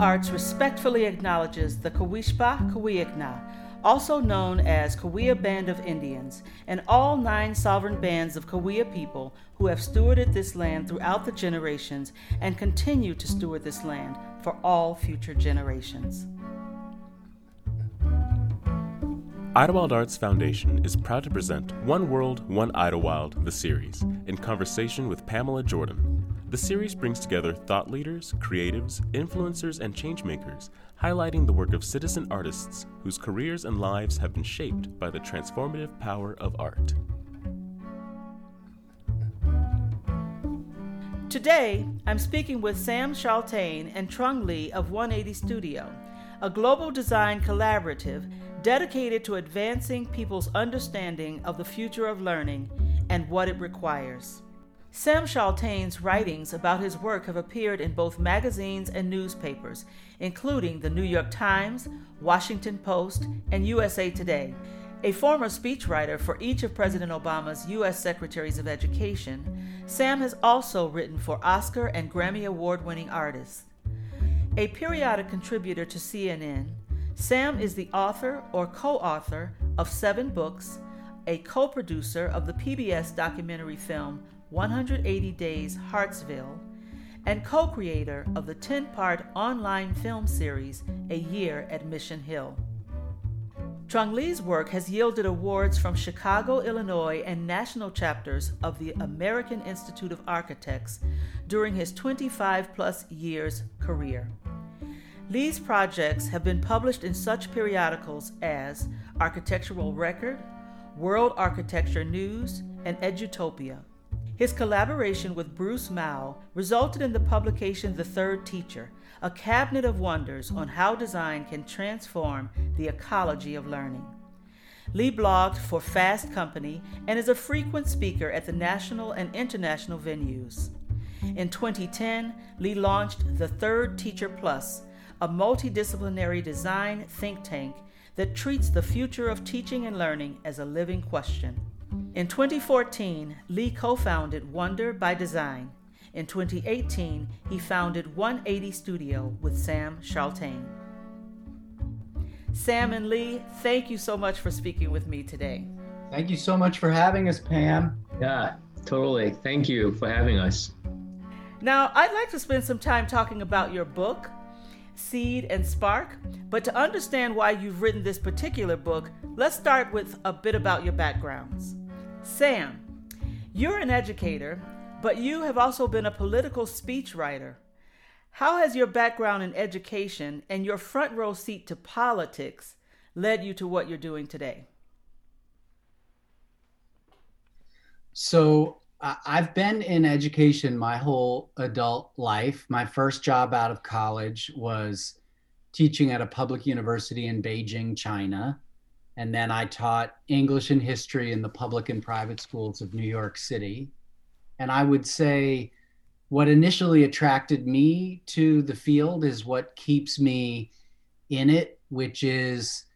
Arts respectfully acknowledges the Kawishpa Kawiakna, also known as Cahuilla Band of Indians, and all nine sovereign bands of Cahuilla people who have stewarded this land throughout the generations and continue to steward this land for all future generations. Idyllwild Arts Foundation is proud to present One World, One Idyllwild, the series, in conversation with Pamela Jordan. The series brings together thought leaders, creatives, influencers, and changemakers, highlighting the work of citizen artists whose careers and lives have been shaped by the transformative power of art. Today, I'm speaking with Sam Chaltain and Trung Le of 180 Studio, a global design collaborative dedicated to advancing people's understanding of the future of learning and what it requires. Sam Chaltain's writings about his work have appeared in both magazines and newspapers, including the New York Times, Washington Post, and USA Today. A former speechwriter for each of President Obama's U.S. Secretaries of Education, Sam has also written for Oscar and Grammy Award winning artists. A periodic contributor to CNN, Sam is the author or co author of seven books, a co producer of the PBS documentary film 180 Days Hartsville, and co creator of the 10 part online film series A Year at Mission Hill. Trung Le's work has yielded awards from Chicago, Illinois, and national chapters of the American Institute of Architects during his 25 plus years career. Lee's projects have been published in such periodicals as Architectural Record, World Architecture News, and Edutopia. His collaboration with Bruce Mau resulted in the publication The Third Teacher, a cabinet of wonders on how design can transform the ecology of learning. Lee blogged for Fast Company and is a frequent speaker at the national and international venues. In 2010, Lee launched The Third Teacher Plus, a multidisciplinary design think tank that treats the future of teaching and learning as a living question. In 2014, Lee co founded Wonder by Design. In 2018, he founded 180 Studio with Sam Chaltain. Sam and Lee, thank you so much for speaking with me today. Thank you so much for having us, Pam. Yeah, totally. Thank you for having us. Now, I'd like to spend some time talking about your book, Seed, and Spark. But to understand why you've written this particular book, let's start with a bit about your backgrounds. Sam, you're an educator, but you have also been a political speechwriter. How has your background in education and your front row seat to politics led you to what you're doing today? So, I've been in education my whole adult life. My first job out of college was teaching at a public university in Beijing, China. And then I taught English and history in the public and private schools of New York City. And I would say what initially attracted me to the field is what keeps me in it, which is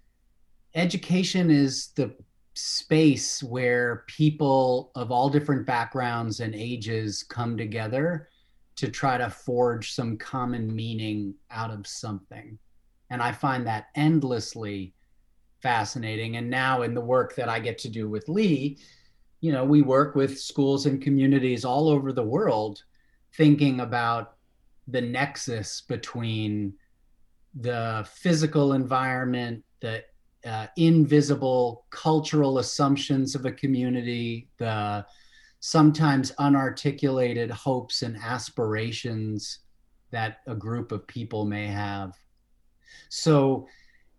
education is the space where people of all different backgrounds and ages come together to try to forge some common meaning out of something. And I find that endlessly fascinating. And now, in the work that I get to do with Lee, you know, we work with schools and communities all over the world thinking about the nexus between the physical environment, the uh, invisible cultural assumptions of a community, the sometimes unarticulated hopes and aspirations that a group of people may have. So,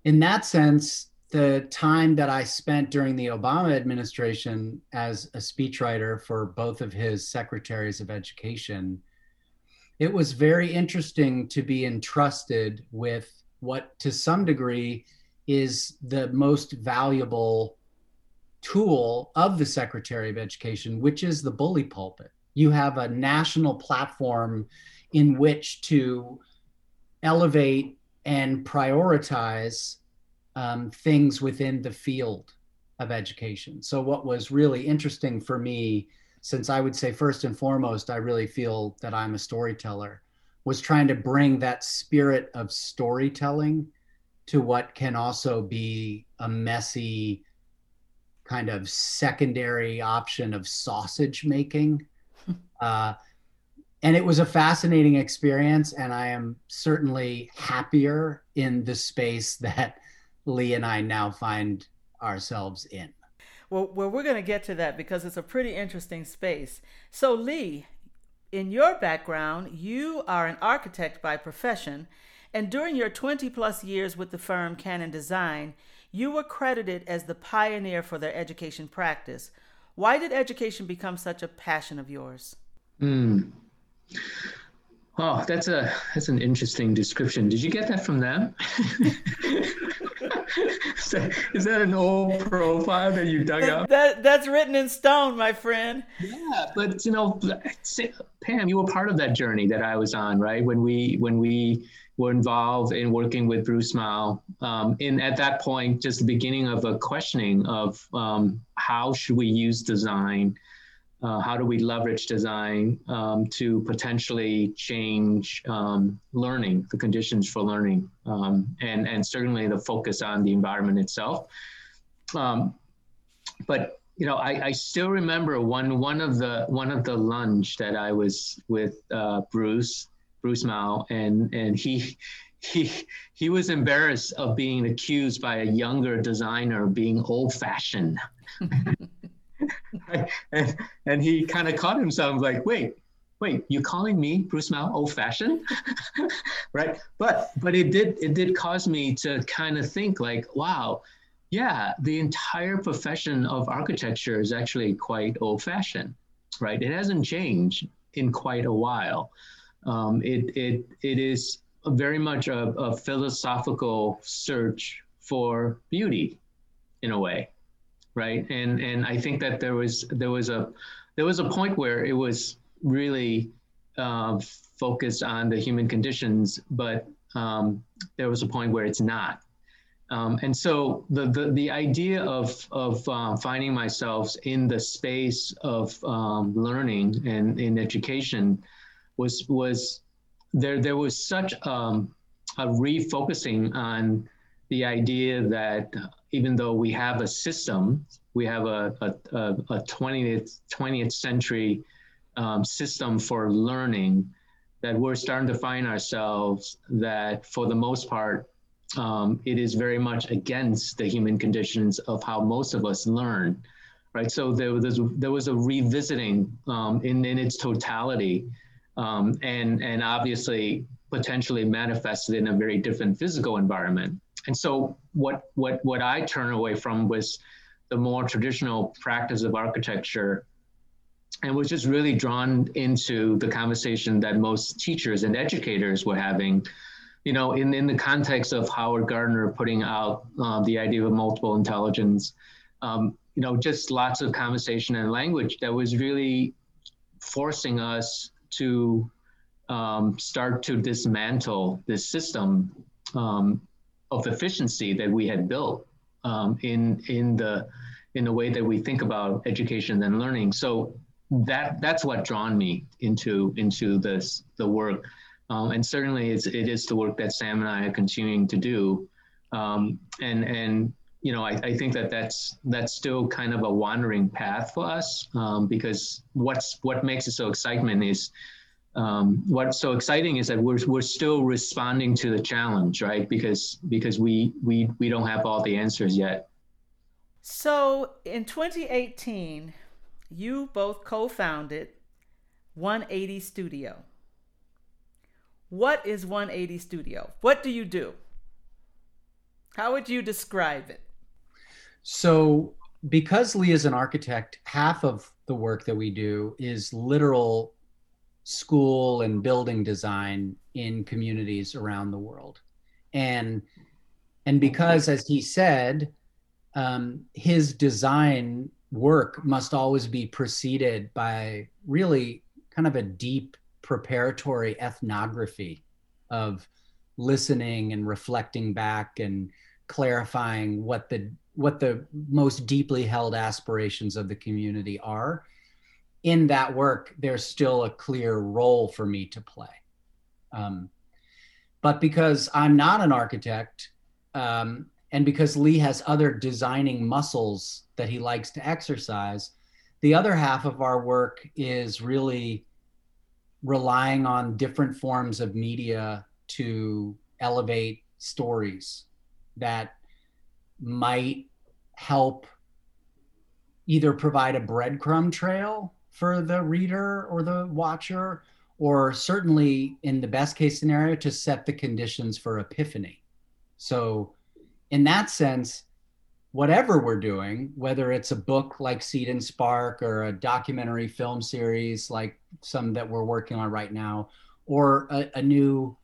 in that sense, the time that I spent during the Obama administration as a speechwriter for both of his secretaries of education, it was very interesting to be entrusted with what, to some degree, is the most valuable tool of the Secretary of Education, which is the bully pulpit. You have a national platform in which to elevate and prioritize um, things within the field of education. So, what was really interesting for me, since I would say first and foremost, I really feel that I'm a storyteller, was trying to bring that spirit of storytelling to what can also be a messy kind of secondary option of sausage making. uh, and it was a fascinating experience. And I am certainly happier in the space that Lee and I now find ourselves in. Well, well we're going to get to that because it's a pretty interesting space. So, Lee, in your background, you are an architect by profession, and during your 20 plus years with the firm Cannon Design, you were credited as the pioneer for their education practice. Why did education become such a passion of yours? Mm. Oh, that's a that's an interesting description. Did you get that from them? is, that, is that an old profile that you dug up? That that's written in stone, my friend. Yeah, but you know, Pam, you were part of that journey that I was on, right? When we when we were involved in working with Bruce Mau, um, in at that point, just the beginning of a questioning of um, how should we use design uh, how do we leverage design um, to potentially change um, learning, the conditions for learning, um, and and certainly the focus on the environment itself. Um, but you know, I, I, still remember one one of the one of the lunch that I was with uh, Bruce Bruce Mau, and and he he he was embarrassed of being accused by a younger designer of being old fashioned. and, and he kind of caught himself like, wait, wait, you calling me Bruce Mau old fashioned? right. But but it did it did cause me to kind of think like, wow, yeah, the entire profession of architecture is actually quite old fashioned, right? It hasn't changed in quite a while. Um, it it it is very much a, a philosophical search for beauty in a way right? And and I think that there was there was a there was a point where it was really uh, focused on the human conditions, but um, there was a point where it's not. Um, and so the, the, the idea of, of uh, finding myself in the space of um, learning and in education was, was there, there was such um, a refocusing on the idea that even though we have a system, we have a, a, a 20th, 20th century um, system for learning, that we're starting to find ourselves that for the most part, um, it is very much against the human conditions of how most of us learn, right? So there was, there was a revisiting um, in, in its totality um, and, and obviously potentially manifested in a very different physical environment. And so what what what I turn away from was the more traditional practice of architecture and was just really drawn into the conversation that most teachers and educators were having you know in, in the context of howard gardner putting out uh, the idea of multiple intelligence um, you know just lots of conversation and language that was really forcing us to um, start to dismantle this system um, of efficiency that we had built um, in in the in the way that we think about education and learning. So that that's what drawn me into into this the work, um, and certainly it's, it is the work that Sam and I are continuing to do, um, and and you know I, I think that that's that's still kind of a wandering path for us um, because what's what makes it so excitement is um, what's so exciting is that we're, we're still responding to the challenge, right? Because because we we we don't have all the answers yet. So in 2018, you both co-founded 180 Studio. What is 180 Studio? What do you do? How would you describe it? So because Lee is an architect, half of the work that we do is literal school and building design in communities around the world. And and because as he said um, his design work must always be preceded by really kind of a deep preparatory ethnography of listening and reflecting back and clarifying what the what the most deeply held aspirations of the community are in that work, there's still a clear role for me to play. Um, but because I'm not an architect, um, and because Lee has other designing muscles that he likes to exercise, the other half of our work is really relying on different forms of media to elevate stories that might help either provide a breadcrumb trail for the reader or the watcher, or certainly in the best case scenario, to set the conditions for epiphany. So, in that sense, whatever we're doing, whether it's a book like Seed and Spark or a documentary film series like some that we're working on right now, or a, a new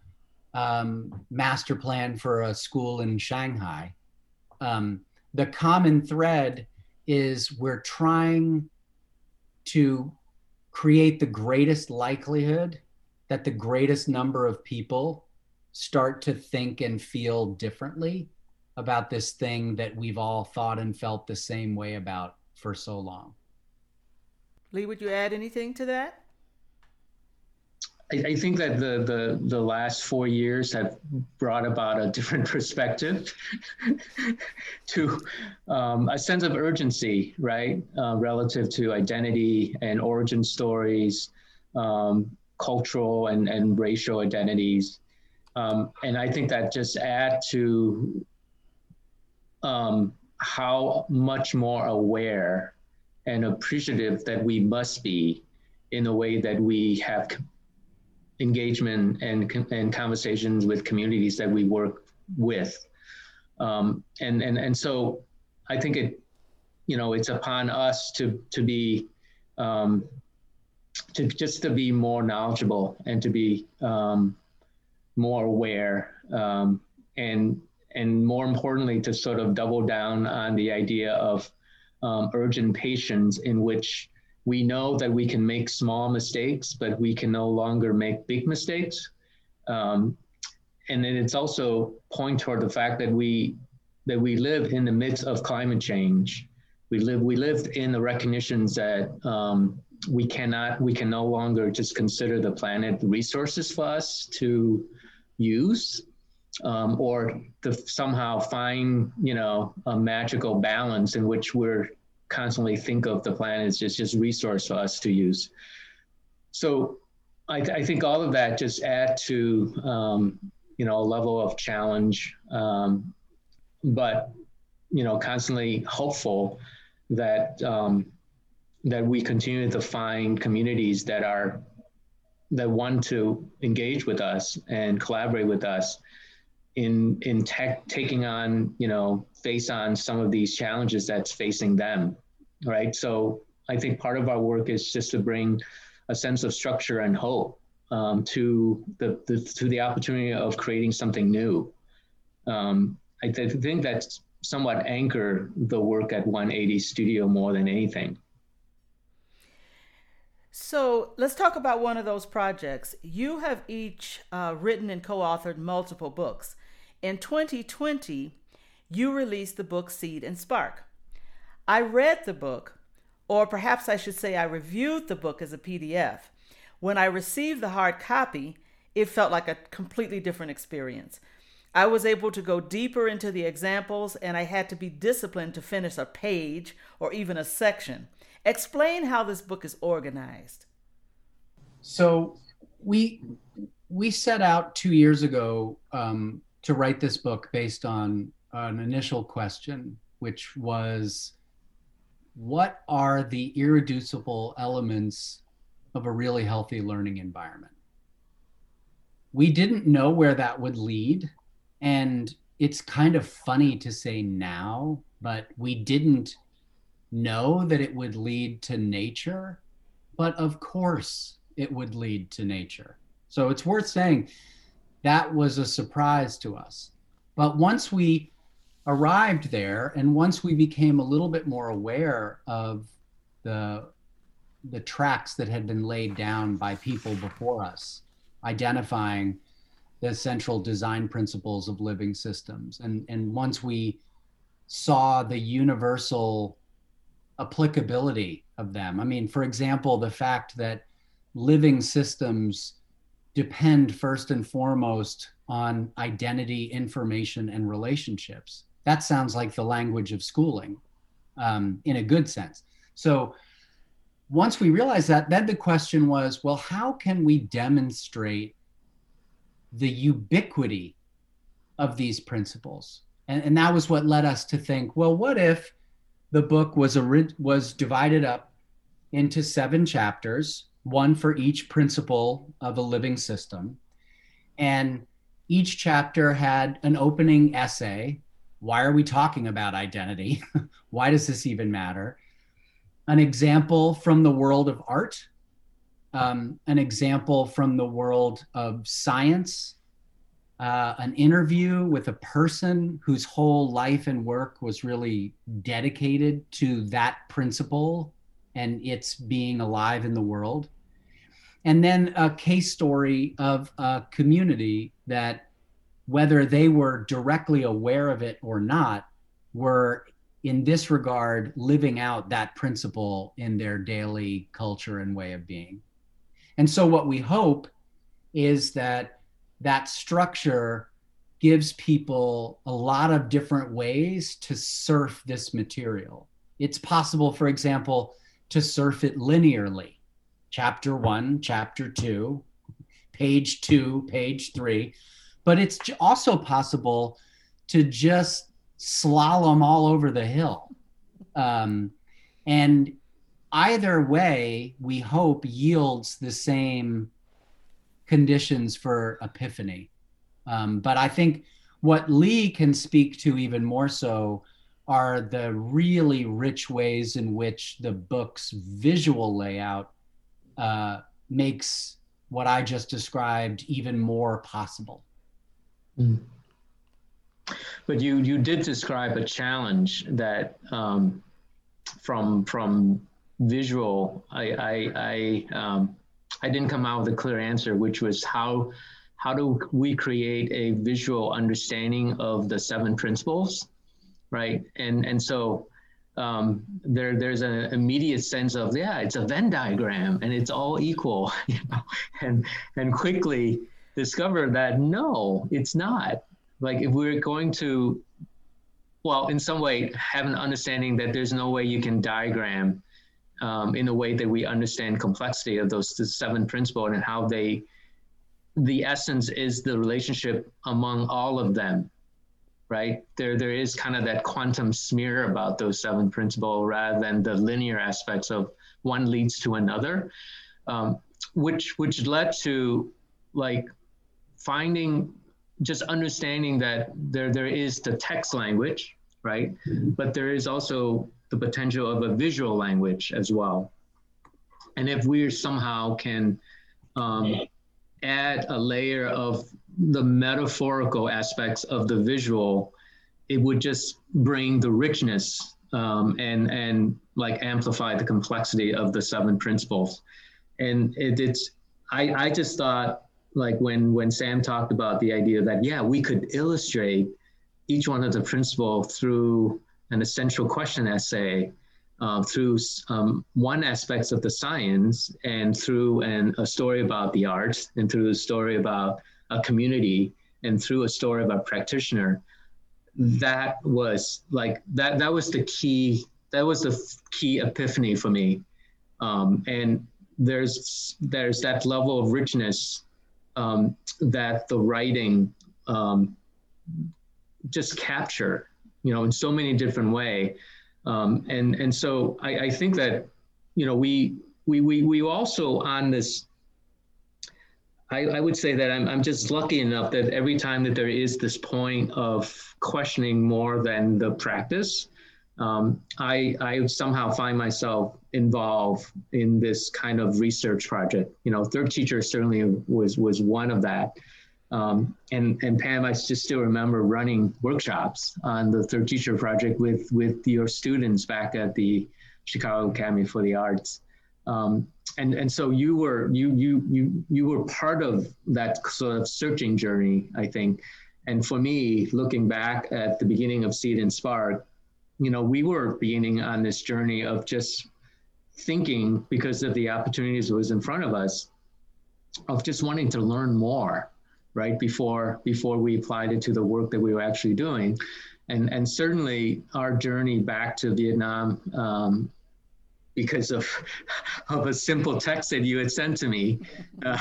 um, master plan for a school in Shanghai, um, the common thread is we're trying to create the greatest likelihood that the greatest number of people start to think and feel differently about this thing that we've all thought and felt the same way about for so long. Lee, would you add anything to that? I, I think that the, the the last four years have brought about a different perspective to um, a sense of urgency, right, uh, relative to identity and origin stories, um, cultural and, and racial identities. Um, and I think that just add to um, how much more aware and appreciative that we must be in a way that we have engagement and, and conversations with communities that we work with. Um, and, and, and so I think it, you know, it's upon us to, to be, um, to just to be more knowledgeable and to be um, more aware um, and and more importantly, to sort of double down on the idea of um, urgent patience, in which we know that we can make small mistakes, but we can no longer make big mistakes. Um, and then it's also point toward the fact that we that we live in the midst of climate change. We live we lived in the recognitions that um, we cannot we can no longer just consider the planet resources for us to use um, or to somehow find you know a magical balance in which we're constantly think of the planet as just just resource for us to use. So I, I think all of that just add to um, you know a level of challenge, um, but you know constantly hopeful that um, that we continue to find communities that are that want to engage with us and collaborate with us in in tech taking on you know face on some of these challenges that's facing them right so i think part of our work is just to bring a sense of structure and hope um, to the, the, to the opportunity of creating something new um, I, th- think that's somewhat anchor the work at 180 studio more than anything so let's talk about one of those projects. You have each uh, written and co authored multiple books. In 2020, you released the book Seed and Spark. I read the book, or perhaps I should say I reviewed the book as a PDF. When I received the hard copy, it felt like a completely different experience. I was able to go deeper into the examples, and I had to be disciplined to finish a page or even a section. Explain how this book is organized. So, we we set out two years ago um, to write this book based on an initial question, which was what are the irreducible elements of a really healthy learning environment? We didn't know where that would lead. And it's kind of funny to say now, but we didn't know that it would lead to nature. But of course, it would lead to nature. So it's worth saying that was a surprise to us. But once we arrived there and once we became a little bit more aware of the the tracks that had been laid down by people before us identifying the central design principles of living systems and and once we saw the universal applicability of them i mean for example the fact that living systems depend first and foremost on identity, information, and relationships. That sounds like the language of schooling um, in a good sense. So once we realized that, then the question was well, how can we demonstrate the ubiquity of these principles? And, and that was what led us to think well, what if the book was, a, was divided up into seven chapters, one for each principle of a living system? And each chapter had an opening essay. Why are we talking about identity? Why does this even matter? An example from the world of art, um, an example from the world of science, uh, an interview with a person whose whole life and work was really dedicated to that principle and its being alive in the world. And then a case story of a community that, whether they were directly aware of it or not, were in this regard living out that principle in their daily culture and way of being. And so, what we hope is that that structure gives people a lot of different ways to surf this material. It's possible, for example, to surf it linearly chapter one, chapter two, page two, page three. But it's also possible to just slalom all over the hill. Um, and either way, we hope yields the same conditions for epiphany. Um, but I think what Lee can speak to even more so are the really rich ways in which the book's visual layout uh, makes what I just described even more possible. Mm. But you you did describe a challenge that um, from from visual I I, I um, I didn't come out with a clear answer, which was how how do we create a visual understanding of the seven principles, right? And and so um, there there's an immediate sense of yeah, it's a Venn diagram and it's all equal, you know, and and quickly discover that no, it's not. Like if we're going to, well, in some way, have an understanding that there's no way you can diagram um, in a way that we understand complexity of those seven principles and how they the essence is the relationship among all of them right there there is kind of that quantum smear about those seven principles rather than the linear aspects of one leads to another um, which which led to like finding just understanding that there there is the text language right but there is also the potential of a visual language as well. And if we somehow can um, add a layer of the metaphorical aspects of the visual, it would just bring the richness um, and and like amplify the complexity of the seven principles. And it, it's I, I just thought like when when Sam talked about the idea that yeah we could illustrate each one of the principle through an essential question essay uh, through um, one aspects of the science and through an, a story about the arts and through a story about a community and through a story of a practitioner that was like that that was the key that was the key epiphany for me um, and there's there's that level of richness um, that the writing um, just capture you know, in so many different way. Um, and and so I, I think that you know we we we we also on this. I, I would say that I'm I'm just lucky enough that every time that there is this point of questioning more than the practice, um, I I somehow find myself involved in this kind of research project. You know, third teacher certainly was was one of that. Um, and, and Pam, I just still remember running workshops on the third teacher project with, with your students back at the Chicago Academy for the Arts. Um, and, and so you were, you, you, you, you were part of that sort of searching journey, I think. And for me, looking back at the beginning of Seed and Spark, you know, we were beginning on this journey of just thinking because of the opportunities that was in front of us of just wanting to learn more, right? Before before we applied it to the work that we were actually doing, and and certainly our journey back to Vietnam. Um, because of of a simple text that you had sent to me, uh,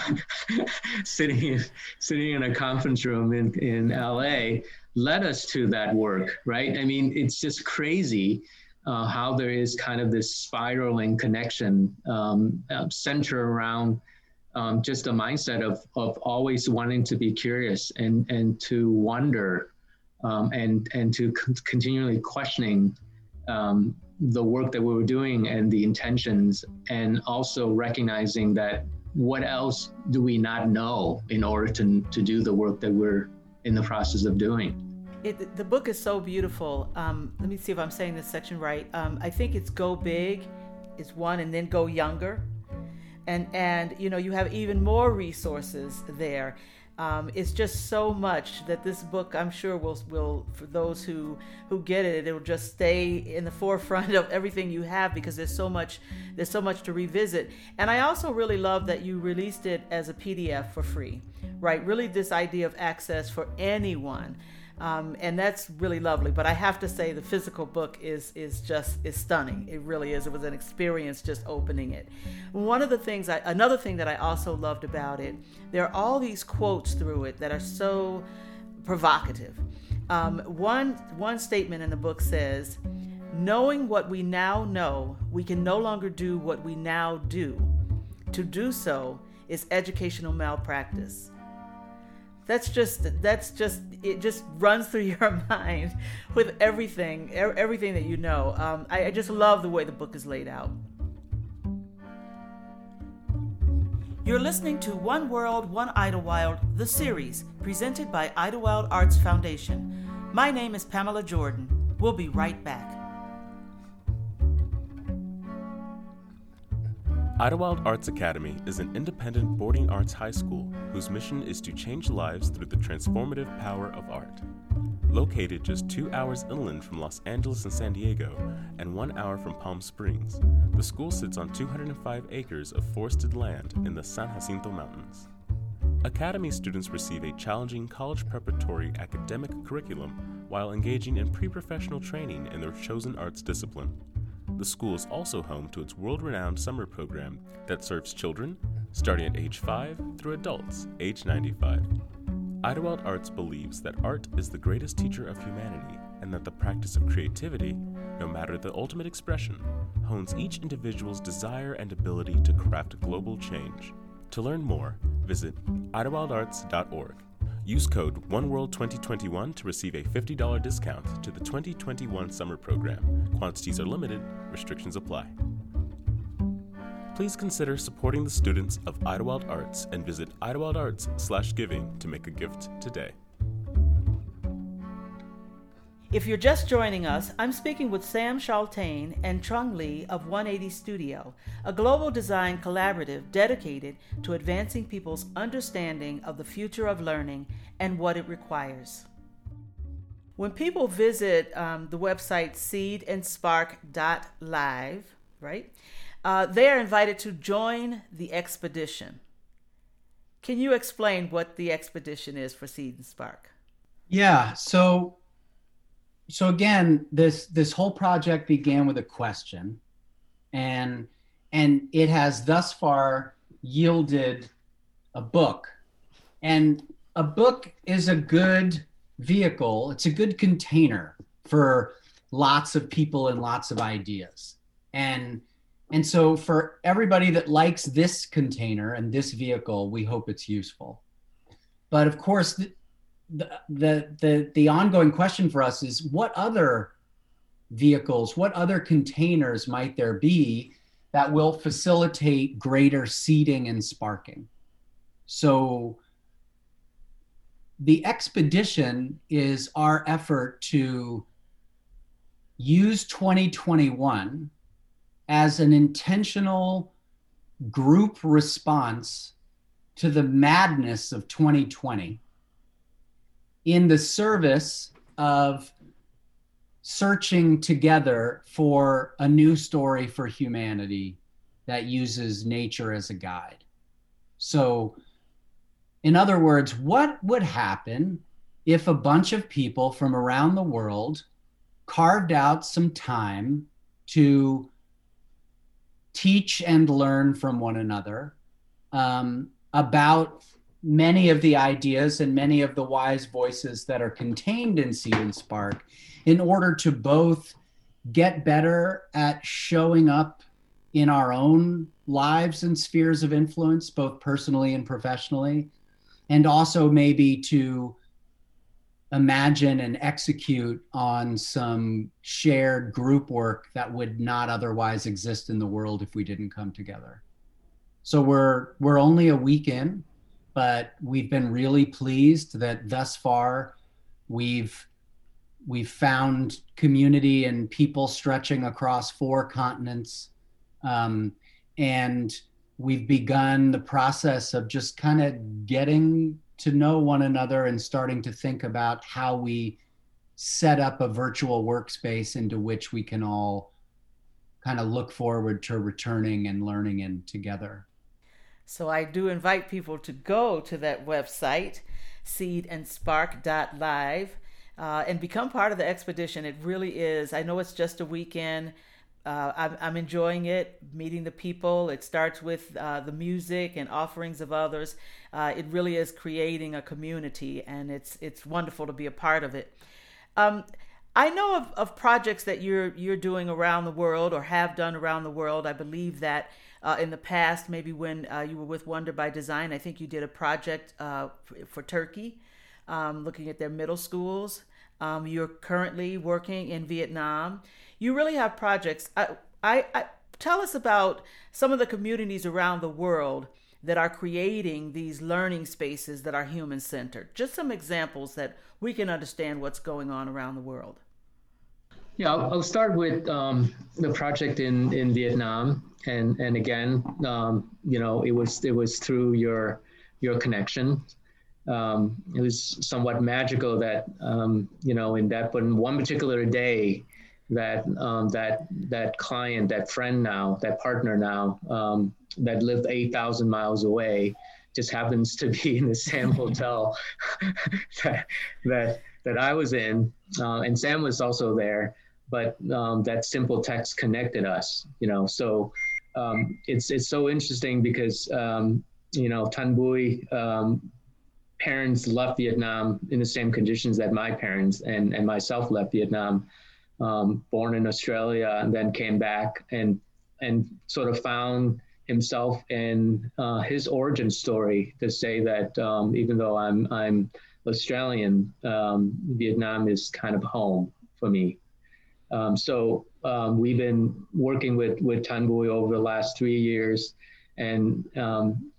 sitting in, sitting in a conference room in in LA, led us to that work, right? I mean, it's just crazy uh, how there is kind of this spiraling connection um, uh, around um, just a mindset of, of always wanting to be curious and, and to wonder um, and, and to c- continually questioning um, the work that we were doing and the intentions, and also recognizing that what else do we not know in order to, to do the work that we're in the process of doing. It, the book is so beautiful. Um, let me see if I'm saying this section right. Um, I think it's Go Big is one, and then Go Younger, and and you know you have even more resources there. Um, it's just so much that this book, I'm sure, will will for those who who get it, it will just stay in the forefront of everything you have because there's so much there's so much to revisit. And I also really love that you released it as a PDF for free, right? Really, this idea of access for anyone. Um, and that's really lovely. But I have to say, the physical book is is just is stunning. It really is. It was an experience just opening it. One of the things, I, another thing that I also loved about it, there are all these quotes through it that are so provocative. Um, one one statement in the book says, "Knowing what we now know, we can no longer do what we now do. To do so is educational malpractice." That's just that's just it just runs through your mind with everything everything that you know um, I, I just love the way the book is laid out You're listening to One World, One Idyllwild, the series, presented by Idyllwild Arts Foundation. My name is Pamela Jordan. We'll be right back. Idyllwild Arts Academy is an independent boarding arts high school whose mission is to change lives through the transformative power of art. Located just two hours inland from Los Angeles and San Diego, and one hour from Palm Springs, the school sits on 205 acres of forested land in the San Jacinto Mountains. Academy students receive a challenging college preparatory academic curriculum while engaging in pre professional training in their chosen arts discipline. The school is also home to its world renowned summer program that serves children starting at age 5 through adults age 95. Idyllwild Arts believes that art is the greatest teacher of humanity and that the practice of creativity, no matter the ultimate expression, hones each individual's desire and ability to craft global change. To learn more, visit idyllwildarts.org. Use code OneWorld2021 to receive a $50 discount to the 2021 summer program. Quantities are limited, restrictions apply. Please consider supporting the students of Idyllwild Arts and visit idyllwildarts/giving to make a gift today. If you're just joining us, I'm speaking with Sam Chaltain and Trung Le of 180 Studio, a global design collaborative dedicated to advancing people's understanding of the future of learning and what it requires. When people visit um, the website seedandspark.live, right, uh, they are invited to join the expedition. Can you explain what the expedition is for Seed and Spark? Yeah, so so again, this this whole project began with a question, and and it has thus far yielded a book, and a book is a good vehicle. It's a good container for lots of people and lots of ideas, and and so for everybody that likes this container and this vehicle, we hope it's useful. But of course, the, the the ongoing question for us is what other vehicles, what other containers might there be that will facilitate greater seeding and sparking? So the expedition is our effort to use 2021 as an intentional group response to the madness of 2020 in the service of searching together for a new story for humanity that uses nature as a guide. So, in other words, what would happen if a bunch of people from around the world carved out some time to teach and learn from one another um, about many of the ideas and many of the wise voices that are contained in Seed and Spark in order to both get better at showing up in our own lives and spheres of influence, both personally and professionally, and also maybe to imagine and execute on some shared group work that would not otherwise exist in the world if we didn't come together. So we're we're only a week in, but we've been really pleased that thus far we've we've found community and people stretching across four continents um, and we've begun the process of just kind of getting to know one another and starting to think about how we set up a virtual workspace into which we can all kind of look forward to returning and learning in together. So I do invite people to go to that website, seedandspark.live, uh, and become part of the expedition. It really is. I know it's just a weekend uh, I'm, enjoying it, meeting the people. It starts with uh, the music and offerings of others. Uh, it really is creating a community, and it's it's wonderful to be a part of it. Um, I know of, of projects that you're you're doing around the world or have done around the world. I believe that uh, in the past, maybe when uh, you were with Wonder by Design, I think you did a project uh, for, Turkey, um, looking at their middle schools. Um, you're currently working in Vietnam you really have projects. I, I, I tell us about some of the communities around the world that are creating these learning spaces that are human centered. Just some examples that we can understand what's going on around the world. Yeah, I'll, I'll start with um, the project in, in Vietnam, and and again, um, you know, it was it was through your your connection. Um, it was somewhat magical that um, you know in that, but in one particular day, that um, that that client, that friend now, that partner now, um, that lived eight thousand miles away, just happens to be in the same hotel that that that I was in, uh, and Sam was also there. But um, that simple text connected us, you know. So um, it's it's so interesting because um, you know Tan Bui um, parents left Vietnam in the same conditions that my parents and and myself left Vietnam um, born in Australia and then came back and and sort of found himself in uh, his origin story to say that um, even though I'm I'm Australian, um, Vietnam is kind of home for me. Um, so um, we've been working with with Tan over the last three years, and um,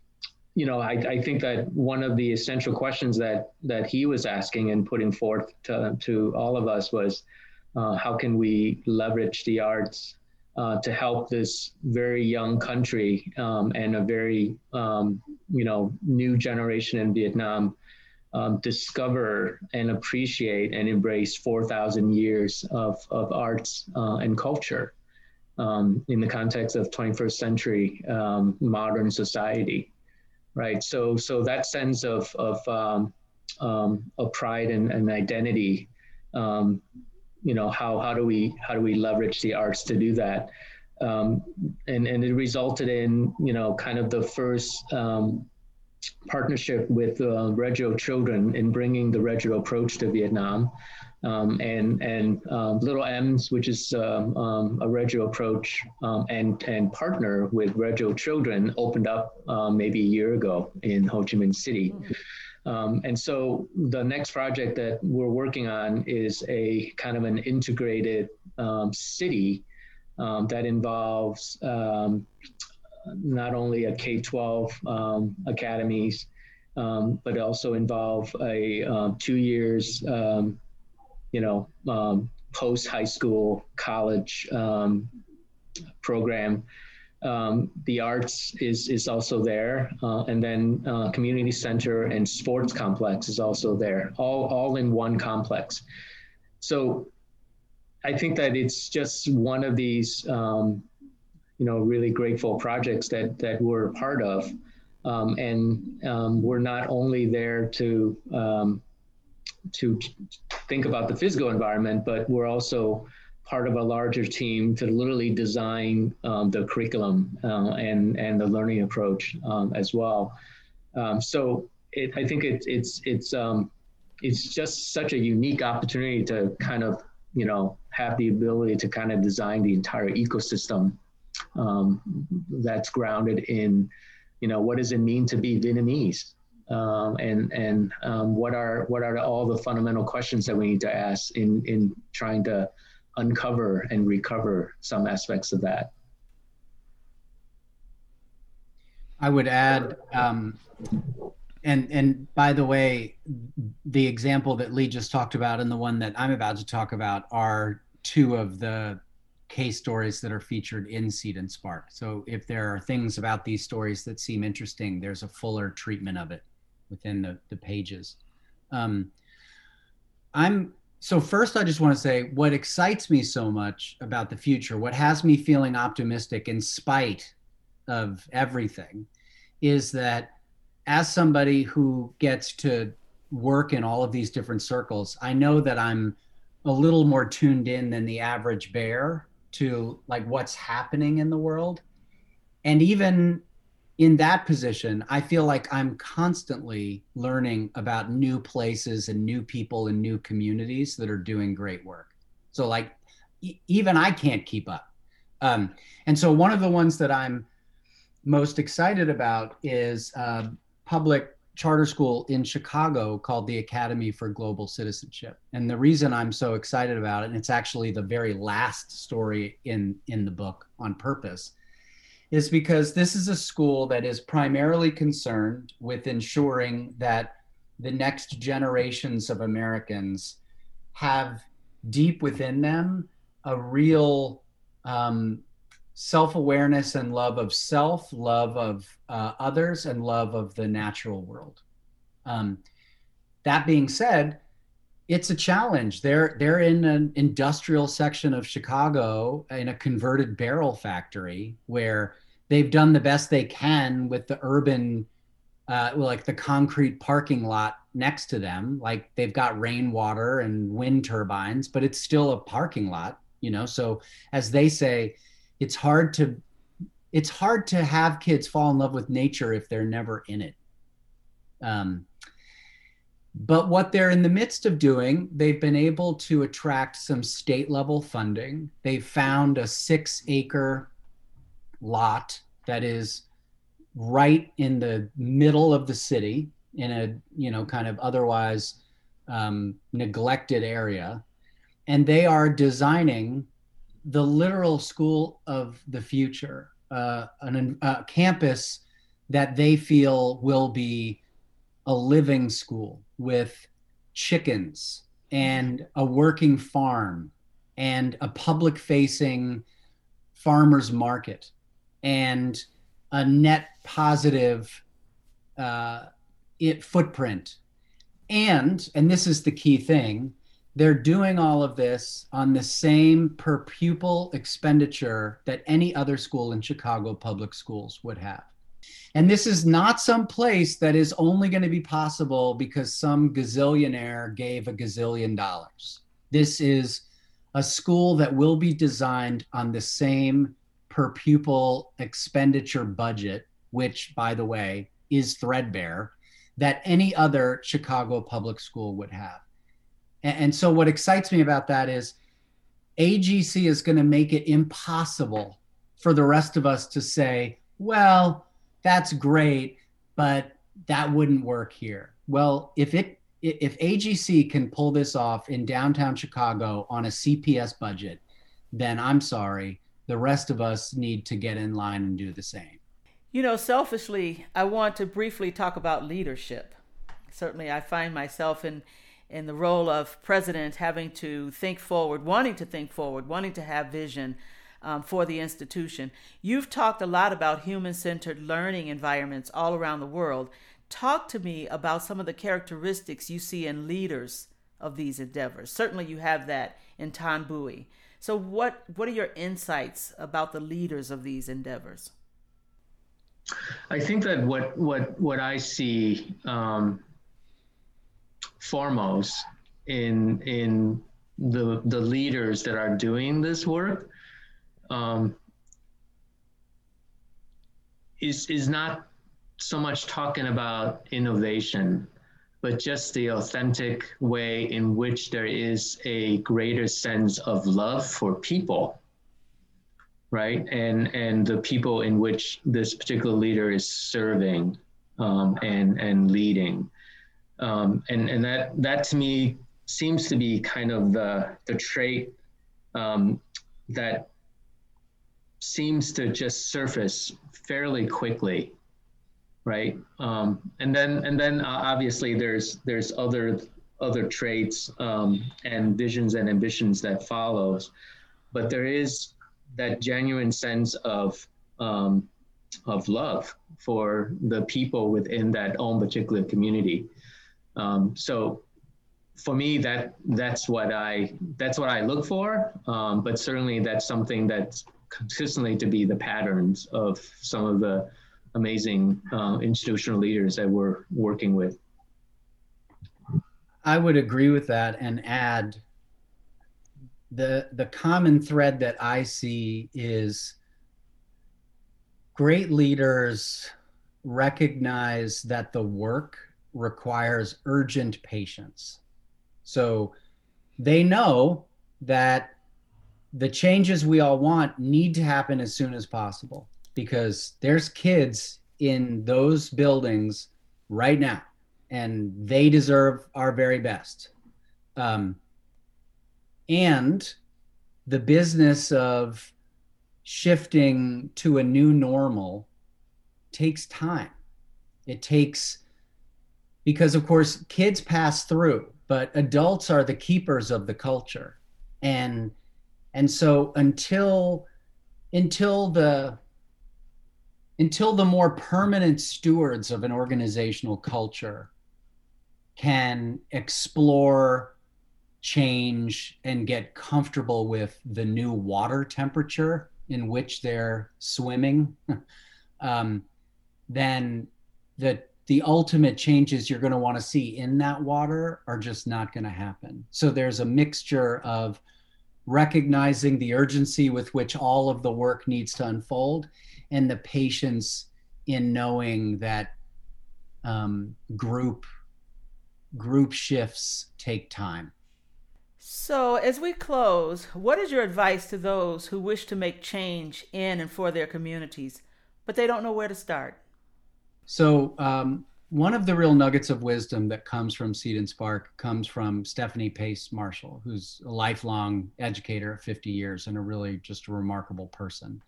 you know I, I think that one of the essential questions that that he was asking and putting forth to, to all of us was uh, how can we leverage the arts uh, to help this very young country um, and a very um, you know new generation in Vietnam um, discover and appreciate and embrace 4,000 years of, of arts uh, and culture um, in the context of 21st century um, modern society, right? So so that sense of of, um, of pride and, and identity um, you know how how do we how do we leverage the arts to do that um, and and it resulted in you know kind of the first um, partnership with uh, Reggio Children in bringing the Reggio approach to Vietnam um, and and um, Little M's, which is um, um, a Reggio approach um, and and partner with Reggio Children, opened up uh, maybe a year ago in Ho Chi Minh City. Um, and so the next project that we're working on is a kind of an integrated um, city um, that involves um, not only a K 12 um, academies, um, but also involve a two years, you know, post high school college program um, the arts is is also there, uh, and then uh, community center and sports complex is also there, all all in one complex. So, I think that it's just one of these, um, you know, really grateful projects that that we're a part of, Um, and um, we're not only there to um, to think about the physical environment, but we're also part of a larger team to literally design um, the curriculum uh, and and the learning approach um, as well. Um, so it, I think it, it's it's it's just such a unique opportunity to kind of you know have the ability to kind of design the entire ecosystem um, that's grounded in you know what does it mean to be Vietnamese um, and and um, what are what are all the fundamental questions that we need to ask in in trying to uncover and recover some aspects of that. I would add, um, and and by the way, the example that Le just talked about and the one that I'm about to talk about are two of the case stories that are featured in Seed and Spark. So if there are things about these stories that seem interesting, there's a fuller treatment of it within the, the pages. Um, I'm so first I just want to say what excites me so much about the future, what has me feeling optimistic in spite of everything, is that as somebody who gets to work in all of these different circles, I know that I'm a little more tuned in than the average bear to like what's happening in the world. And even in that position, I feel like I'm constantly learning about new places and new people and new communities that are doing great work. So, like, e- even I can't keep up. Um, and so, one of the ones that I'm most excited about is a public charter school in Chicago called the Academy for Global Citizenship. And the reason I'm so excited about it, and it's actually the very last story in in the book on purpose, is because this is a school that is primarily concerned with ensuring that the next generations of Americans have deep within them a real um, self awareness and love of self, love of uh, others, and love of the natural world. Um, that being said, it's a challenge. They're they're in an industrial section of Chicago in a converted barrel factory where they've done the best they can with the urban uh, like the concrete parking lot next to them like they've got rainwater and wind turbines but it's still a parking lot you know so as they say it's hard to it's hard to have kids fall in love with nature if they're never in it. Um, but what they're in the midst of doing they've been able to attract some state level funding. They found a six acre lot that is right in the middle of the city in a you know kind of otherwise um, neglected area. And they are designing the literal school of the future uh, an, a campus that they feel will be a living school with chickens and a working farm and a public facing farmers market and a net positive uh, it footprint. And, and this is the key thing, they're doing all of this on the same per pupil expenditure that any other school in Chicago public schools would have. And this is not some place that is only going to be possible because some gazillionaire gave a gazillion dollars. This is a school that will be designed on the same per pupil expenditure budget, which, by the way, is threadbare, that any other Chicago public school would have. And, and so, what excites me about that is AGC is going to make it impossible for the rest of us to say, well, that's great, but that wouldn't work here. Well, if it if AGC can pull this off in downtown Chicago on a CPS budget, then I'm sorry, the rest of us need to get in line and do the same. You know, selfishly, I want to briefly talk about leadership. Certainly, I find myself in in the role of president having to think forward, wanting to think forward, wanting to have vision um, for the institution. You've talked a lot about human centered learning environments all around the world. Talk to me about some of the characteristics you see in leaders of these endeavors. Certainly, you have that in Tan Bui. So what what are your insights about the leaders of these endeavors? I think that what what what I see um, foremost in in the the leaders that are doing this work um, is is not so much talking about innovation, but just the authentic way in which there is a greater sense of love for people right? And and the people in which this particular leader is serving um, and and leading um, and and that that to me seems to be kind of the the trait um, that seems to just surface fairly quickly right um, and then and then uh, obviously there's there's other other traits um, and visions and ambitions that follows but there is that genuine sense of um, of love for the people within that own particular community. Um, so for me, that that's what I that's what I look for. Um, but certainly, that's something that's consistently to be the patterns of some of the amazing uh, institutional leaders that we're working with. I would agree with that and add the the common thread that I see is great leaders recognize that the work requires urgent patience. So they know that the changes we all want need to happen as soon as possible because there's kids in those buildings right now and they deserve our very best. Um, and the business of shifting to a new normal takes time. It takes, because of course, kids pass through, but adults are the keepers of the culture. And and so until until the until the more permanent stewards of an organizational culture can explore change and get comfortable with the new water temperature in which they're swimming, um, then the the ultimate changes you're going to want to see in that water are just not going to happen. So there's a mixture of recognizing the urgency with which all of the work needs to unfold and the patience in knowing that um, group group shifts take time so, as we close, what is your advice to those who wish to make change in and for their communities, but they don't know where to start? So, um, one of the real nuggets of wisdom that comes from Seed and Spark comes from Stephanie Pace Marshall, who's a lifelong educator of 50 years and a really just a remarkable person.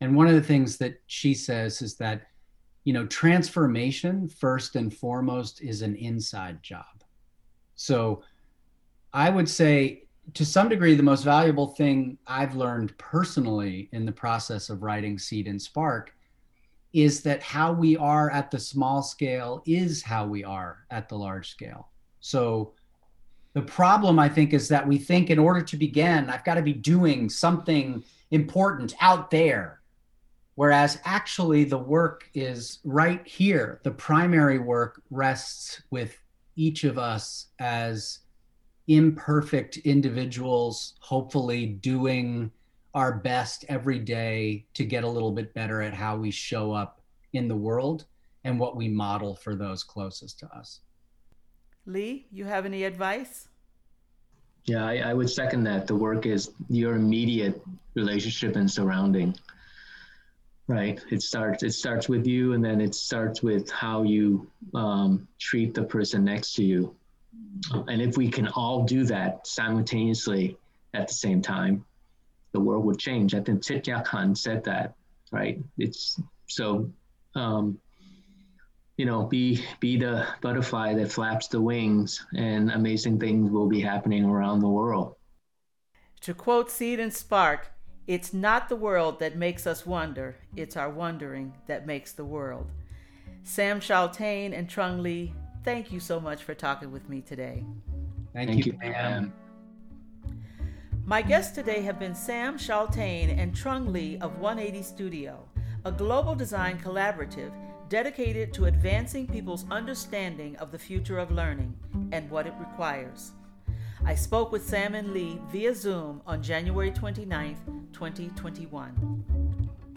And one of the things that she says is that, you know, transformation first and foremost is an inside job. So, I would say to some degree, the most valuable thing I've learned personally in the process of writing Seed and Spark is that how we are at the small scale is how we are at the large scale. So the problem, I think, is that we think in order to begin, I've got to be doing something important out there. Whereas actually, the work is right here. The primary work rests with each of us as imperfect individuals, hopefully doing our best every day to get a little bit better at how we show up in the world and what we model for those closest to us. Le, you have any advice? Yeah, I, I would second that. The work is your immediate relationship and surrounding. Right. It starts. It starts with you, and then it starts with how you um, treat the person next to you and if we can all do that simultaneously at the same time, the world would change. I think Thich Khan said that, right? It's so, um, you know, be be the butterfly that flaps the wings, and amazing things will be happening around the world. To quote Seed and Spark, it's not the world that makes us wonder; it's our wondering that makes the world. Sam Chaltain and Trung Le, Thank you so much for talking with me today. Thank, Thank you, Pam. My guests today have been Sam Chaltain and Trung Le of 180 Studio, a global design collaborative dedicated to advancing people's understanding of the future of learning and what it requires. I spoke with Sam and Le via Zoom on January 29, 2021.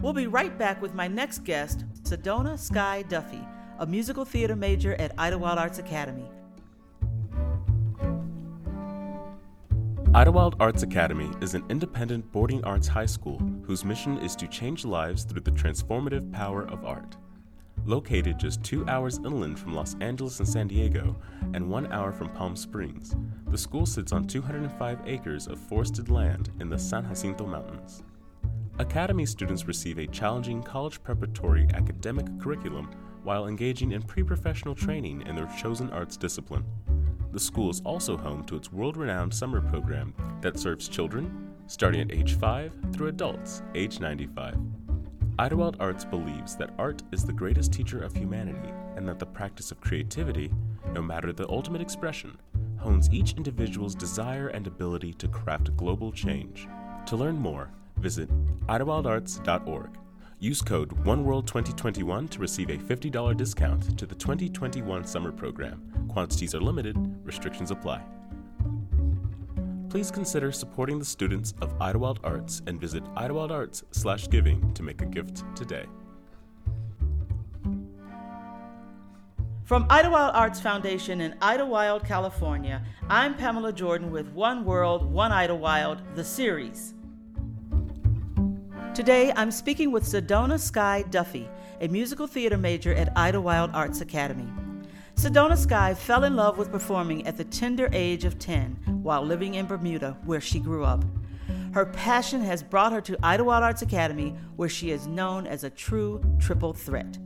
We'll be right back with my next guest, Sedona Sky Duffy, a musical theater major at Idyllwild Arts Academy. Idyllwild Arts Academy is an independent boarding arts high school whose mission is to change lives through the transformative power of art. Located just two hours inland from Los Angeles and San Diego, and one hour from Palm Springs, the school sits on 205 acres of forested land in the San Jacinto Mountains. Academy students receive a challenging college preparatory academic curriculum while engaging in pre professional training in their chosen arts discipline. The school is also home to its world renowned summer program that serves children starting at age 5 through adults age 95. Idyllwild Arts believes that art is the greatest teacher of humanity and that the practice of creativity, no matter the ultimate expression, hones each individual's desire and ability to craft global change. To learn more, visit idyllwildarts.org. Use code OneWorld2021 to receive a $50 discount to the 2021 summer program. Quantities are limited, restrictions apply please consider supporting the students of Idyllwild Arts and visit idyllwildarts/giving to make a gift today. From Idyllwild Arts Foundation in Idyllwild, California, I'm Pamela Jordan with One World, One Idyllwild, the series. Today, I'm speaking with Sedona Sky Duffy, a musical theater major at Idyllwild Arts Academy. Sedona Sky fell in love with performing at the tender age of 10 while living in Bermuda, where she grew up. Her passion has brought her to Idyllwild Arts Academy, where she is known as a true triple threat.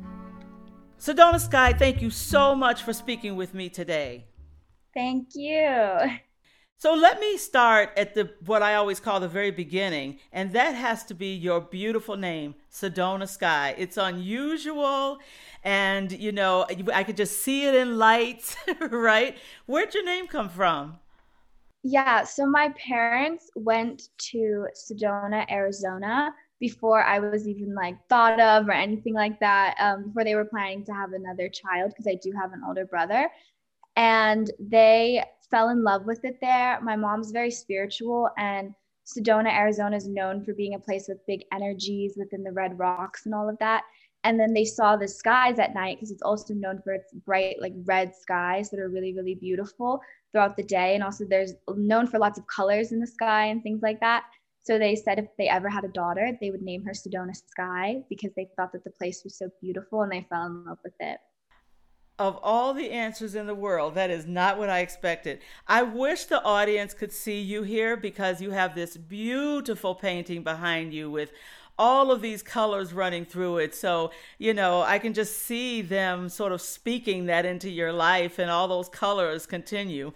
Sedona Sky, thank you so much for speaking with me today. Thank you. So let me start at the what I always call the very beginning, and that has to be your beautiful name, Sedona Sky. It's unusual and you know i could just see it in lights right? Where'd your name come from? Yeah so my parents went to sedona arizona before i was even like thought of or anything like that um, before they were planning to have another child because i do have an older brother. And they fell in love with it there. My mom's very spiritual and sedona arizona is known for being a place with big energies within the red rocks and all of that. And then they saw the skies at night because it's also known for its bright like red skies that are really really beautiful throughout the day. And also there's known for lots of colors in the sky and things like that. So they said if they ever had a daughter they would name her sedona sky because they thought that the place was so beautiful and they fell in love with it of all the answers in the world, that is not what I expected. I wish the audience could see you here because you have this beautiful painting behind you with all of these colors running through it. So, you know, I can just see them sort of speaking that into your life and all those colors continue.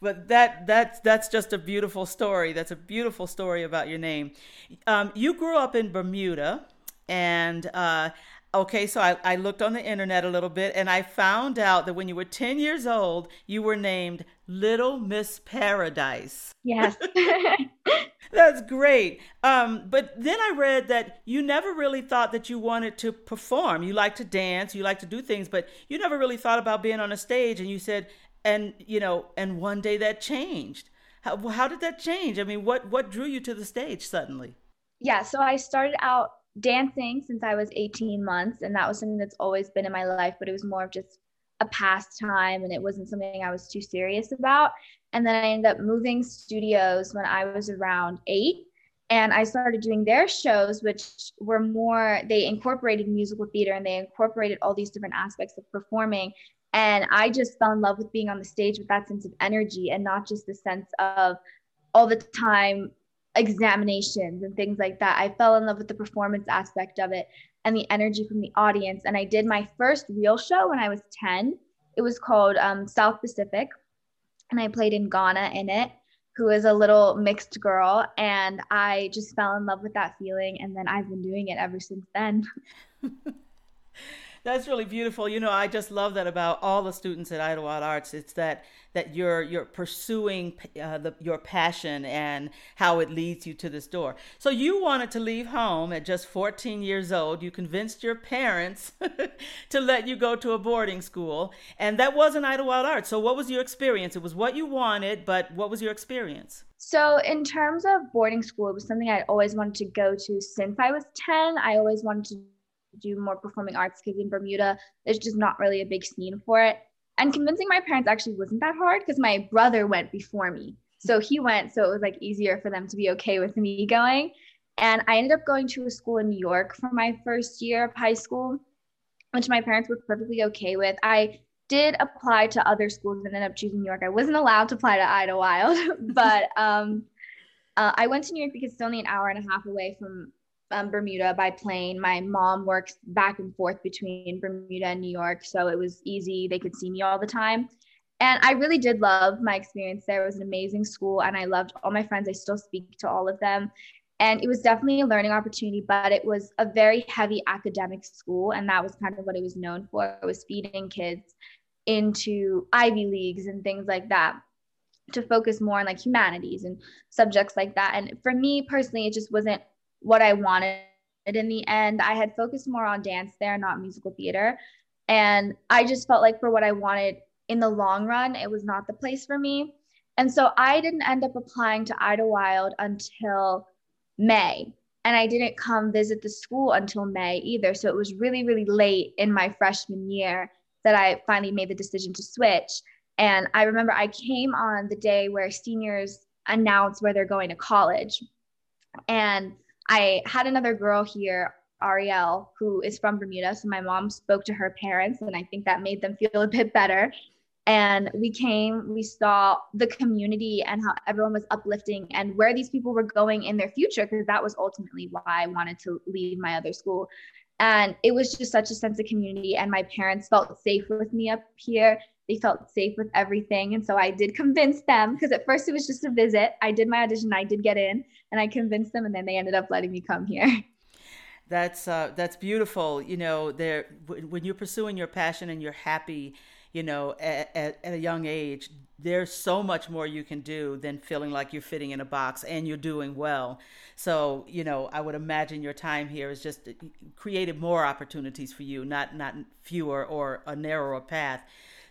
But that that's that's just a beautiful story. That's a beautiful story about your name. Um, you grew up in Bermuda, and uh, okay, so I, I looked on the internet a little bit, and I found out that when you were ten years old, you were named Little Miss Paradise. Yes. That's great. Um, but then I read that you never really thought that you wanted to perform. You like to dance, you like to do things, but you never really thought about being on a stage. And you said, and you know, and one day that changed. How, how did that change? I mean, what what drew you to the stage suddenly? Yeah, so I started out dancing since I was 18 months, and that was something that's always been in my life, but it was more of just a pastime and it wasn't something I was too serious about. And then I ended up moving studios when I was around eight. And I started doing their shows, which were more, they incorporated musical theater and they incorporated all these different aspects of performing. And I just fell in love with being on the stage with that sense of energy and not just the sense of all the time examinations and things like that. I fell in love with the performance aspect of it and the energy from the audience. And I did my first real show when I was 10. It was called um, South Pacific. And I played in Ngana in it, who is a little mixed girl. And I just fell in love with that feeling. And then I've been doing it ever since then. That's really beautiful. You know, I just love that about all the students at Idyllwild Arts. It's that that you're you're pursuing uh, the, your passion and how it leads you to this door. So you wanted to leave home at just 14 years old. You convinced your parents to let you go to a boarding school, and that wasn't Idyllwild Arts. So what was your experience? It was what you wanted, but what was your experience? So, in terms of boarding school, it was something I always wanted to go to since I was 10. I always wanted to do more performing arts because in Bermuda, there's just not really a big scene for it. And convincing my parents actually wasn't that hard because my brother went before me. So he went, so it was like easier for them to be okay with me going. And I ended up going to a school in New York for my first year of high school, which my parents were perfectly okay with. I did apply to other schools and ended up choosing New York. I wasn't allowed to apply to Idyllwild, but um, uh, I went to New York because it's only an hour and a half away from um, Bermuda by plane. My mom works back and forth between Bermuda and New York, so it was easy. They could see me all the time. And I really did love my experience there. It was an amazing school, and I loved all my friends. I still speak to all of them. And it was definitely a learning opportunity, but it was a very heavy academic school. And that was kind of what it was known for. It was feeding kids into Ivy Leagues and things like that to focus more on like humanities and subjects like that. And for me personally, it just wasn't what I wanted in the end. I had focused more on dance there, not musical theater. And I just felt like for what I wanted in the long run, it was not the place for me. And so I didn't end up applying to Idyllwild until May. And I didn't come visit the school until May either. So it was really, really late in my freshman year that I finally made the decision to switch. And I remember I came on the day where seniors announce where they're going to college. And I had another girl here, Ariel, who is from Bermuda. So my mom spoke to her parents, and I think that made them feel a bit better. And we came, we saw the community and how everyone was uplifting and where these people were going in their future, because that was ultimately why I wanted to leave my other school. And it was just such a sense of community. And my parents felt safe with me up here. They felt safe with everything. And so I did convince them because at first it was just a visit. I did my audition, I did get in, and I convinced them, and then they ended up letting me come here. That's uh, that's beautiful. You know, there when you're pursuing your passion and you're happy, you know, at, at, at, a young age, there's so much more you can do than feeling like you're fitting in a box and you're doing well. So, you know, I would imagine your time here has just uh, created more opportunities for you, not not fewer or a narrower path.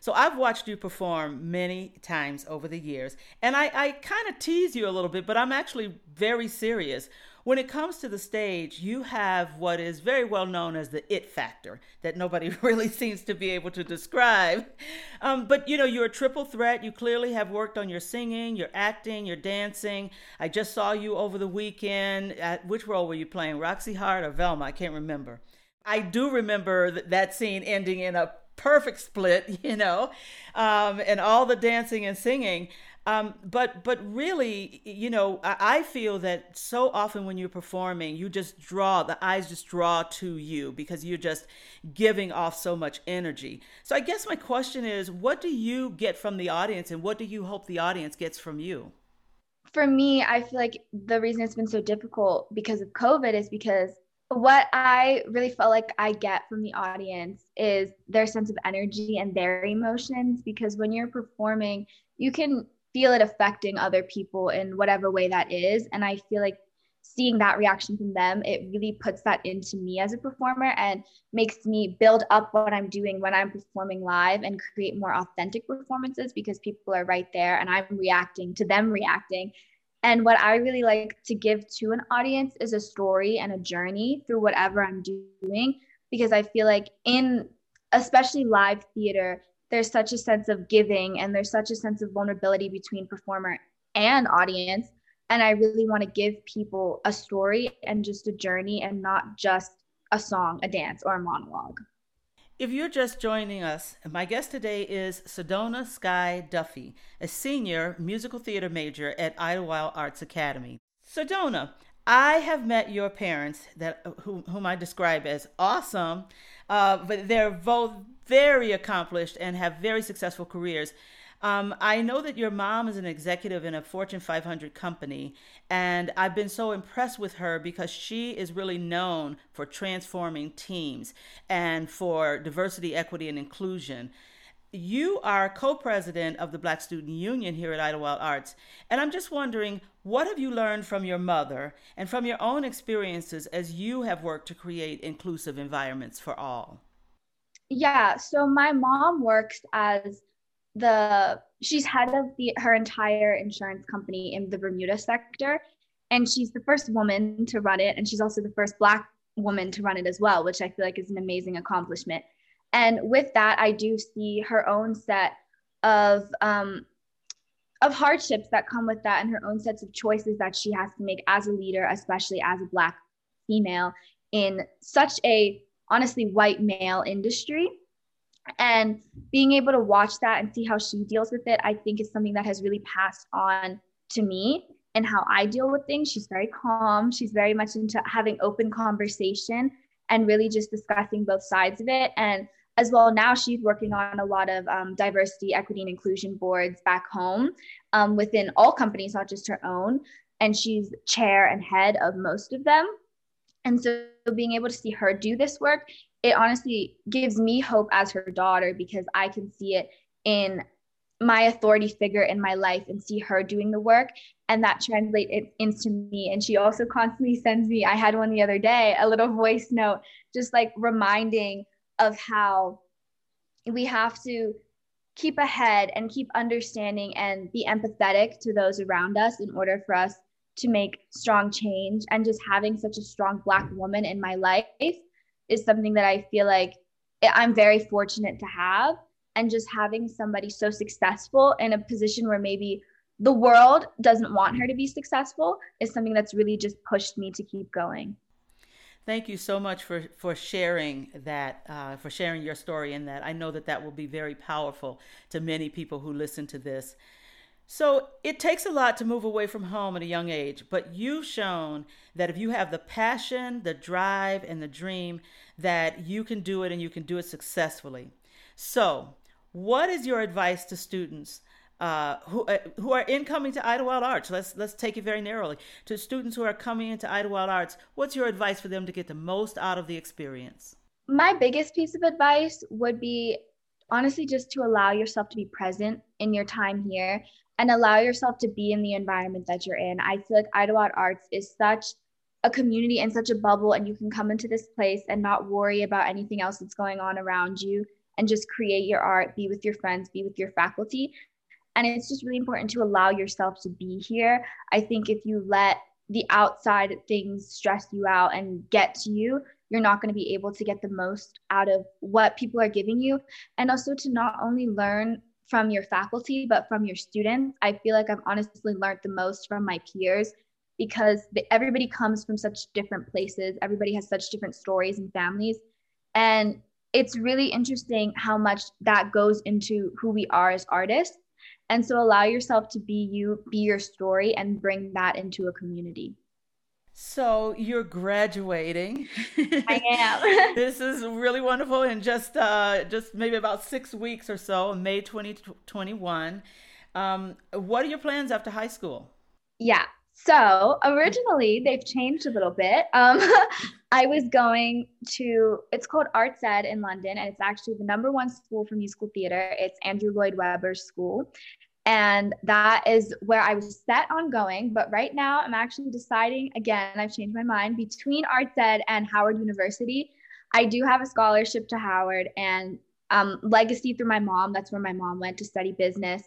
So I've watched you perform many times over the years, and I, I kind of tease you a little bit, but I'm actually very serious when it comes to the stage, you have what is very well known as the it factor that nobody really seems to be able to describe. Um, but you know, you're a triple threat. You clearly have worked on your singing, your acting, your dancing. I just saw you over the weekend. At, which role were you playing, Roxie Hart or Velma? I can't remember. I do remember that scene ending in a perfect split, you know, um, and all the dancing and singing. Um, but but really, you know, I, I, feel that so often when you're performing, you just draw the eyes just draw to you because you're just giving off so much energy. So I guess my question is, what do you get from the audience, and what do you hope the audience gets from you? For me, I feel like the reason it's been so difficult because of COVID is because what I really felt like I get from the audience is their sense of energy and their emotions because when you're performing, you can feel it affecting other people in whatever way that is. And I feel like seeing that reaction from them, it really puts that into me as a performer and makes me build up what I'm doing when I'm performing live and create more authentic performances because people are right there and I'm reacting to them reacting. And what I really like to give to an audience is a story and a journey through whatever I'm doing because I feel like in especially live theater, there's such a sense of giving and there's such a sense of vulnerability between performer and audience. And i really want to give people a story and just a journey and not just a song a dance or a monologue if you're just joining us, my guest today is Sedona Sky Duffy, a senior musical theater major at Idyllwild Arts Academy. Sedona, I have met your parents, that whom, whom I describe as awesome, uh, but they're both very accomplished and have very successful careers. Um, I know that your mom is an executive in a Fortune 500 company, and I've been so impressed with her because she is really known for transforming teams and for diversity, equity, and inclusion. You are co president of the Black Student Union here at Idyllwild Arts, and I'm just wondering what have you learned from your mother and from your own experiences as you have worked to create inclusive environments for all? Yeah, so my mom works as the she's head of the her entire insurance company in the Bermuda sector and she's the first woman to run it and she's also the first black woman to run it as well which I feel like is an amazing accomplishment. And with that I do see her own set of um, of hardships that come with that and her own sets of choices that she has to make as a leader especially as a black female in such a honestly white male industry and being able to watch that and see how she deals with it, I think is something that has really passed on to me and how I deal with things. She's very calm. She's very much into having open conversation and really just discussing both sides of it. And as well, now she's working on a lot of um, diversity, equity, and inclusion boards back home um, within all companies, not just her own. And she's chair and head of most of them. And so being able to see her do this work it honestly gives me hope as her daughter because I can see it in my authority figure in my life and see her doing the work. And that translates into me. And she also constantly sends me i had one the other day a little voice note just like reminding of how we have to keep ahead and keep understanding and be empathetic to those around us in order for us to make strong change and just having such a strong black woman in my life is something that I feel like I'm very fortunate to have. And just having somebody so successful in a position where maybe the world doesn't want her to be successful is something that's really just pushed me to keep going. Thank you so much for, for sharing that, uh, for sharing your story in that. I know that that will be very powerful to many people who listen to this. So it takes a lot to move away from home at a young age, but you've shown that if you have the passion, the drive, and the dream, that you can do it and you can do it successfully. So, what is your advice to students uh, who uh, who are incoming to Idyllwild Arts? Let's let's take it very narrowly to students who are coming into Idyllwild Arts. What's your advice for them to get the most out of the experience? My biggest piece of advice would be honestly just to allow yourself to be present in your time here and allow yourself to be in the environment that you're in. I feel like Idyllwild Arts is such a community and such a bubble, and you can come into this place and not worry about anything else that's going on around you and just create your art, be with your friends, be with your faculty. And it's just really important to allow yourself to be here. I think if you let the outside things stress you out and get to you, you're not going to be able to get the most out of what people are giving you. And also to not only learn from your faculty, but from your students. I feel like I've honestly learned the most from my peers because everybody comes from such different places. Everybody has such different stories and families. And it's really interesting how much that goes into who we are as artists. And so allow yourself to be you, be your story, and bring that into a community. So you're graduating. I am. this is really wonderful in just uh, just maybe about six weeks or so, May 2021. Um, what are your plans after high school? Yeah. So originally they've changed a little bit. Um, I was going to it's called Arts Ed in London, and it's actually the number one school for musical theater. It's Andrew Lloyd Webber's school, and that is where I was set on going. But right now, I'm actually deciding again, I've changed my mind between Arts Ed and Howard University. I do have a scholarship to Howard and um, legacy through my mom. That's where my mom went to study business.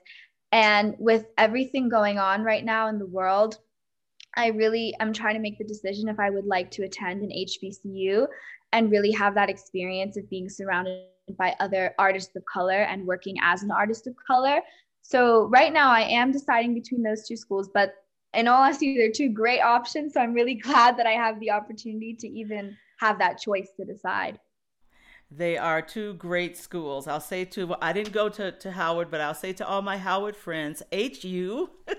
And with everything going on right now in the world, I really am trying to make the decision if I would like to attend an HBCU and really have that experience of being surrounded by other artists of color and working as an artist of color so right now I am deciding between those two schools, but in all honesty, they're two great options. So I'm really glad that I have the opportunity to even have that choice to decide. They are two great schools. I'll say to, I didn't go to, to Howard, but I'll say to all my Howard friends, HU, because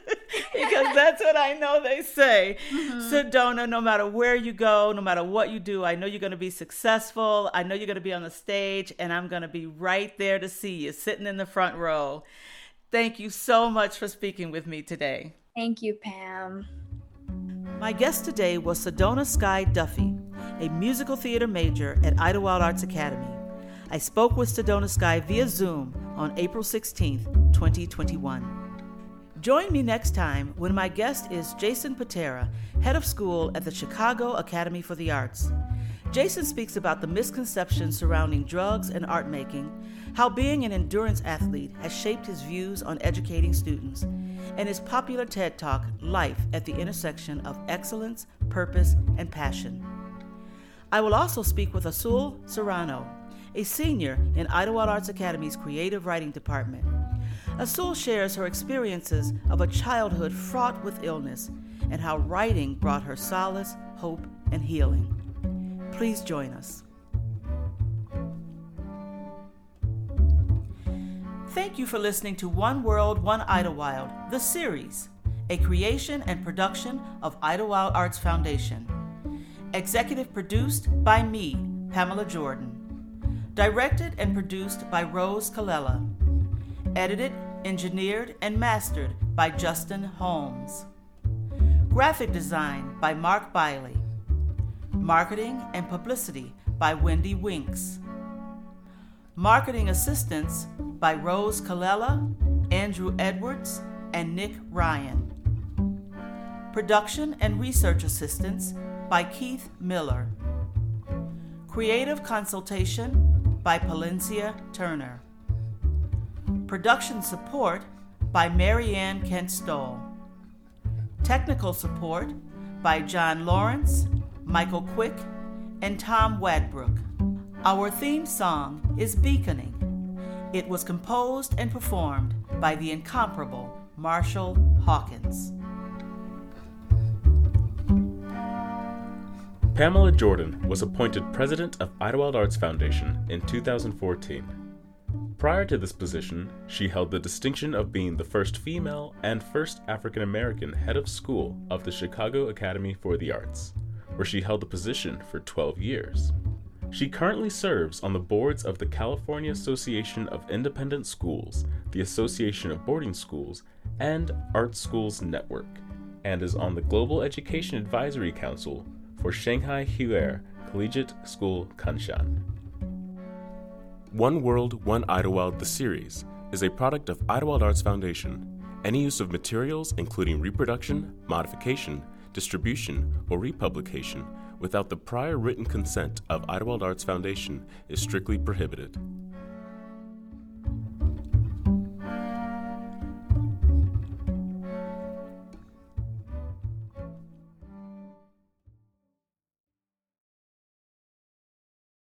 that's what I know they say. Mm-hmm. Sedona, no matter where you go, no matter what you do, I know you're going to be successful. I know you're going to be on the stage, and I'm going to be right there to see you, sitting in the front row. Thank you so much for speaking with me today. Thank you, Pam. My guest today was Sedona Sky Duffy, a musical theater major at Idyllwild Arts Academy. I spoke with Sedona Sky via Zoom on April 16, 2021. Join me next time when my guest is Jason Patera, head of school at the Chicago Academy for the Arts. Jason speaks about the misconceptions surrounding drugs and art making, how being an endurance athlete has shaped his views on educating students, and his popular TED Talk, Life at the Intersection of Excellence, Purpose, and Passion. I will also speak with Asul Serrano, a senior in Idyllwild Arts Academy's Creative Writing Department. Asul shares her experiences of a childhood fraught with illness and how writing brought her solace, hope, and healing. Please join us. Thank you for listening to One World, One Idyllwild, the series, a creation and production of Idyllwild Arts Foundation. Executive produced by me, Pamela Jordan. Directed and produced by Rose Colella. Edited, engineered, and mastered by Justin Holmes. Graphic design by Mark Biley. Marketing and Publicity by Wendy Winks. Marketing Assistance by Rose Colella, Andrew Edwards, and Nick Ryan. Production and Research Assistance by Keith Miller. Creative Consultation by Palencia Turner. Production Support by Marianne Kent Stoll. Technical Support by John Lawrence Michael Quick, and Tom Wadbrook. Our theme song is Beaconing. It was composed and performed by the incomparable Marshall Hawkins. Pamela Jordan was appointed president of Idyllwild Arts Foundation in 2014. Prior to this position, she held the distinction of being the first female and first African American head of school of the Chicago Academy for the Arts where she held the position for 12 years. She currently serves on the boards of the California Association of Independent Schools, the Association of Boarding Schools, and Art Schools Network, and is on the Global Education Advisory Council for Shanghai Huer Collegiate School Kunshan. One World, One Idyllwild, the series, is a product of Idyllwild Arts Foundation. Any use of materials, including reproduction, modification, distribution, or republication without the prior written consent of Idyllwild Arts Foundation is strictly prohibited.